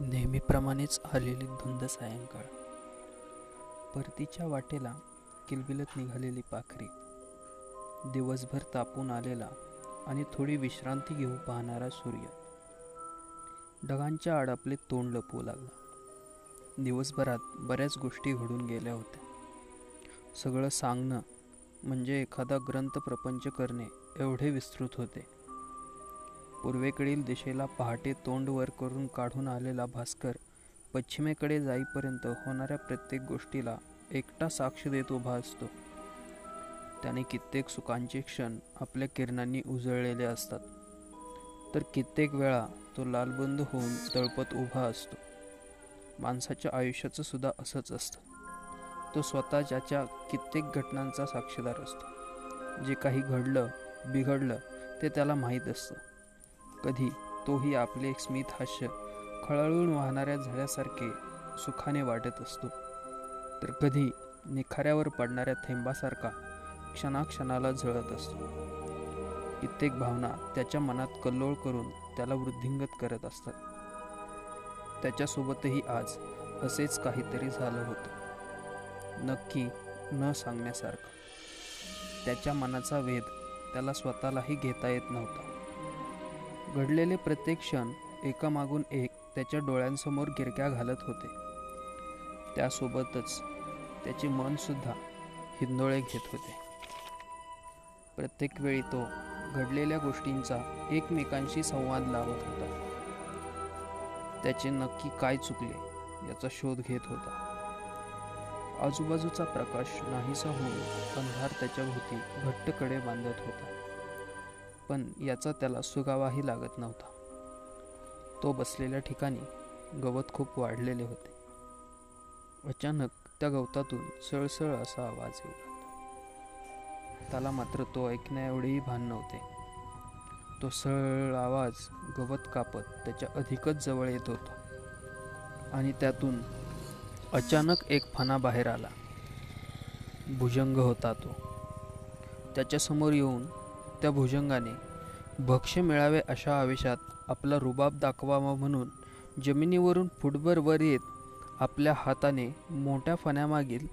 नेहमीप्रमाणेच आलेली धुंद सायंकाळ. परतीच्या वाटेला किलबिलत निघालेली पाखरी. दिवसभर तापून आलेला आणि थोडी विश्रांती घेऊ पाहणारा सूर्य. ढगांच्या आड आपले तोंड लपवू लागला. दिवसभरात बऱ्याच गोष्टी घडून गेल्या होत्या. सगळं सांगणं म्हणजे एखादा ग्रंथ प्रपंच करणे एवढे विस्तृत होते. पूर्वेकडील दिशेला पहाटे तोंड वर करून काढून आलेला भास्कर पश्चिमेकडे जाईपर्यंत होणाऱ्या प्रत्येक गोष्टीला एकटा साक्ष देत उभा असतो. त्याने कित्येक सुखांचे क्षण आपल्या किरणांनी उजळलेले असतात. तर कित्येक वेळा तो लालबंद होऊन तळपत उभा असतो. माणसाच्या आयुष्याचं सुद्धा असंच असतं. तो स्वतः ज्याच्या कित्येक घटनांचा साक्षीदार असतो. जे काही घडलं बिघडलं ते त्याला माहीत असतं. कधी तोही आपले स्मित हास्य खळाळून वाहणाऱ्या झळ्यासारखे सुखाने वाटत असतो. तर कधी निखाऱ्यावर पडणाऱ्या थेंबासारखा क्षणाक्षणाला झळत असतो. कित्येक भावना त्याच्या मनात कल्लोळ करून त्याला वृद्धिंगत करत असतात. त्याच्यासोबतही आज असेच काहीतरी झालं होतं. नक्की न सांगण्यासारखं. त्याच्या मनाचा वेध त्याला स्वतःलाही घेता येत नव्हता. घडलेले प्रत्येक क्षण एकामागून एक त्याच्या डोळ्यांसमोर गिरक्या घालत होते. त्यासोबतच त्याचे मन सुद्धा हिंदोळे घेत होते. प्रत्येक वेळी तो घडलेल्या गोष्टींचा एकमेकांशी संवाद लावत होता. त्याचे नक्की काय चुकले याचा शोध घेत होता. आजूबाजूचा प्रकाश नाहीसा होऊन अंधार त्याच्या भोवती बांधत होता. पण याचा त्याला सुगावाही लागत नव्हता. तो बसलेल्या ठिकाणी गवत खूप वाढलेले होते. अचानक त्या गवतातून सळसळ असा आवाज येऊ लागला. त्याला मात्र तो ऐकण्या एवढेही भान नव्हते. तो सळ आवाज गवत कापत त्याच्या अधिकच जवळ येत होता. आणि त्यातून अचानक एक फणा बाहेर आला. भुजंग होता तो. त्याच्यासमोर येऊन त्या भुजंगाने भक्ष्य मिळावे अशा आवेशात आपला रुबाब दाखवावा म्हणून जमिनीवरून फुटभर वर येत आपल्या हाताने मोठ्या फण्यामागील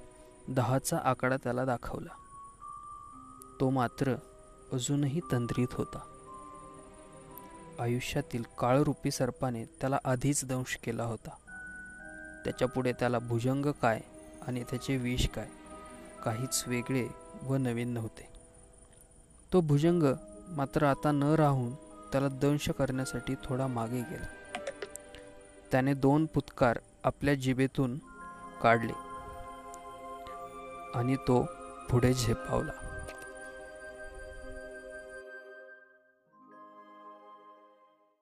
दहाचा आकडा त्याला दाखवला. तो मात्र अजूनही तंद्रीत होता. आयुष्यातील काळरूपी सर्पाने त्याला आधीच दंश केला होता. त्याच्यापुढे त्याला भुजंग काय आणि त्याचे विष काय काहीच वेगळे व नवीन नव्हते. तो भुजंग मात्र आता न राहून त्याला दंश करण्यासाठी थोडा मागे गेला. त्याने दोन पुतकार आपल्या जिभेतून काढले आणि तो पुढे झेपावला.